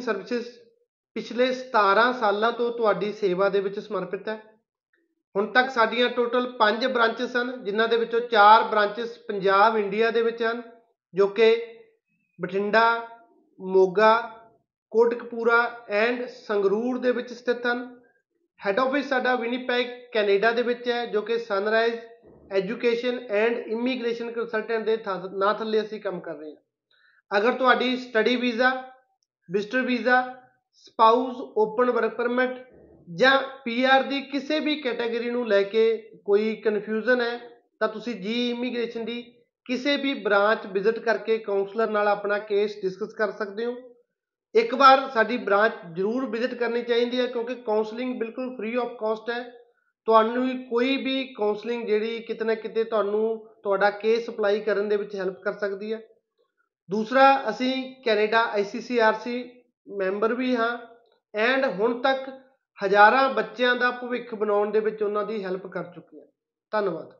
Services ਪਿਛਲੇ 17 ਸਾਲਾਂ ਤੋਂ ਤੁਹਾਡੀ ਸੇਵਾ ਦੇ ਵਿੱਚ ਸਮਰਪਿਤ ਹੈ। ਹੁਣ ਤੱਕ ਸਾਡੀਆਂ ਟੋਟਲ 5 ਬ੍ਰਾਂਚਸ ਹਨ, ਜਿਨ੍ਹਾਂ ਦੇ ਵਿੱਚੋਂ 4 ਬ੍ਰਾਂਚਸ ਪੰਜਾਬ ਇੰਡੀਆ ਦੇ ਵਿੱਚ ਹਨ, ਜੋ ਕਿ ਬਠਿੰਡਾ, ਮੋਗਾ, ਕੋਟਕਪੂਰਾ ਐਂਡ ਸੰਗਰੂਰ ਦੇ ਵਿੱਚ ਸਥਿਤ ਹਨ। ਹੈੱਡ ਆਫਿਸ ਸਾਡਾ ਵਿਨੀਪੈਗ ਕੈਨੇਡਾ ਦੇ ਵਿੱਚ ਹੈ, ਜੋ ਕਿ Sunrise education and immigration consultant ਦੇ ਨਾਂ ਥੱਲੇ ਅਸੀਂ ਕੰਮ ਕਰ ਰਹੇ ਹਾਂ। ਅਗਰ ਤੁਹਾਡੀ study visa visitor visa, spouse, open work permit ਜਾਂ ਪੀਆਰ ਦੀ ਕਿਸੇ ਵੀ ਕੈਟਾਗਰੀ ਨੂੰ ਲੈ ਕੇ ਕੋਈ ਕਨਫਿਊਜ਼ਨ ਹੈ, ਤਾਂ ਤੁਸੀਂ ਜੀ ਇਮੀਗ੍ਰੇਸ਼ਨ ਦੀ ਕਿਸੇ ਵੀ ਬ੍ਰਾਂਚ ਵਿਜ਼ਿਟ ਕਰਕੇ ਕਾਉਂਸਲਰ ਨਾਲ ਆਪਣਾ ਕੇਸ ਡਿਸਕਸ ਕਰ ਸਕਦੇ ਹੋ। ਇੱਕ ਵਾਰ ਸਾਡੀ ਬ੍ਰਾਂਚ ਜ਼ਰੂਰ ਵਿਜ਼ਿਟ ਕਰਨੀ ਚਾਹੀਦੀ ਹੈ ਕਿਉਂਕਿ ਕਾਉਂਸਲਿੰਗ ਬਿਲਕੁਲ ਫ੍ਰੀ ਆਫ ਕਾਸਟ ਹੈ। ਤੁਹਾਨੂੰ ਕੋਈ ਵੀ ਕਾਉਂਸਲਿੰਗ ਜਿਹੜੀ ਕਿਤੇ ਨਾ ਕਿਤੇ ਤੁਹਾਨੂੰ ਤੁਹਾਡਾ ਕੇਸ ਅਪਲਾਈ ਕਰਨ ਦੇ ਵਿੱਚ ਹੈਲਪ ਕਰ ਸਕਦੀ ਹੈ। ਦੂਸਰਾ, ਅਸੀਂ ਕੈਨੇਡਾ ਆਈਸੀਸੀਆਰਸੀ ਮੈਂਬਰ ਵੀ ਹਾਂ, ਐਂਡ ਹੁਣ ਤੱਕ ਹਜ਼ਾਰਾਂ ਬੱਚਿਆਂ ਦਾ ਭਵਿੱਖ ਬਣਾਉਣ ਦੇ ਵਿੱਚ ਉਹਨਾਂ ਦੀ ਹੈਲਪ ਕਰ ਚੁੱਕੇ ਹਾਂ ਧੰਨਵਾਦ।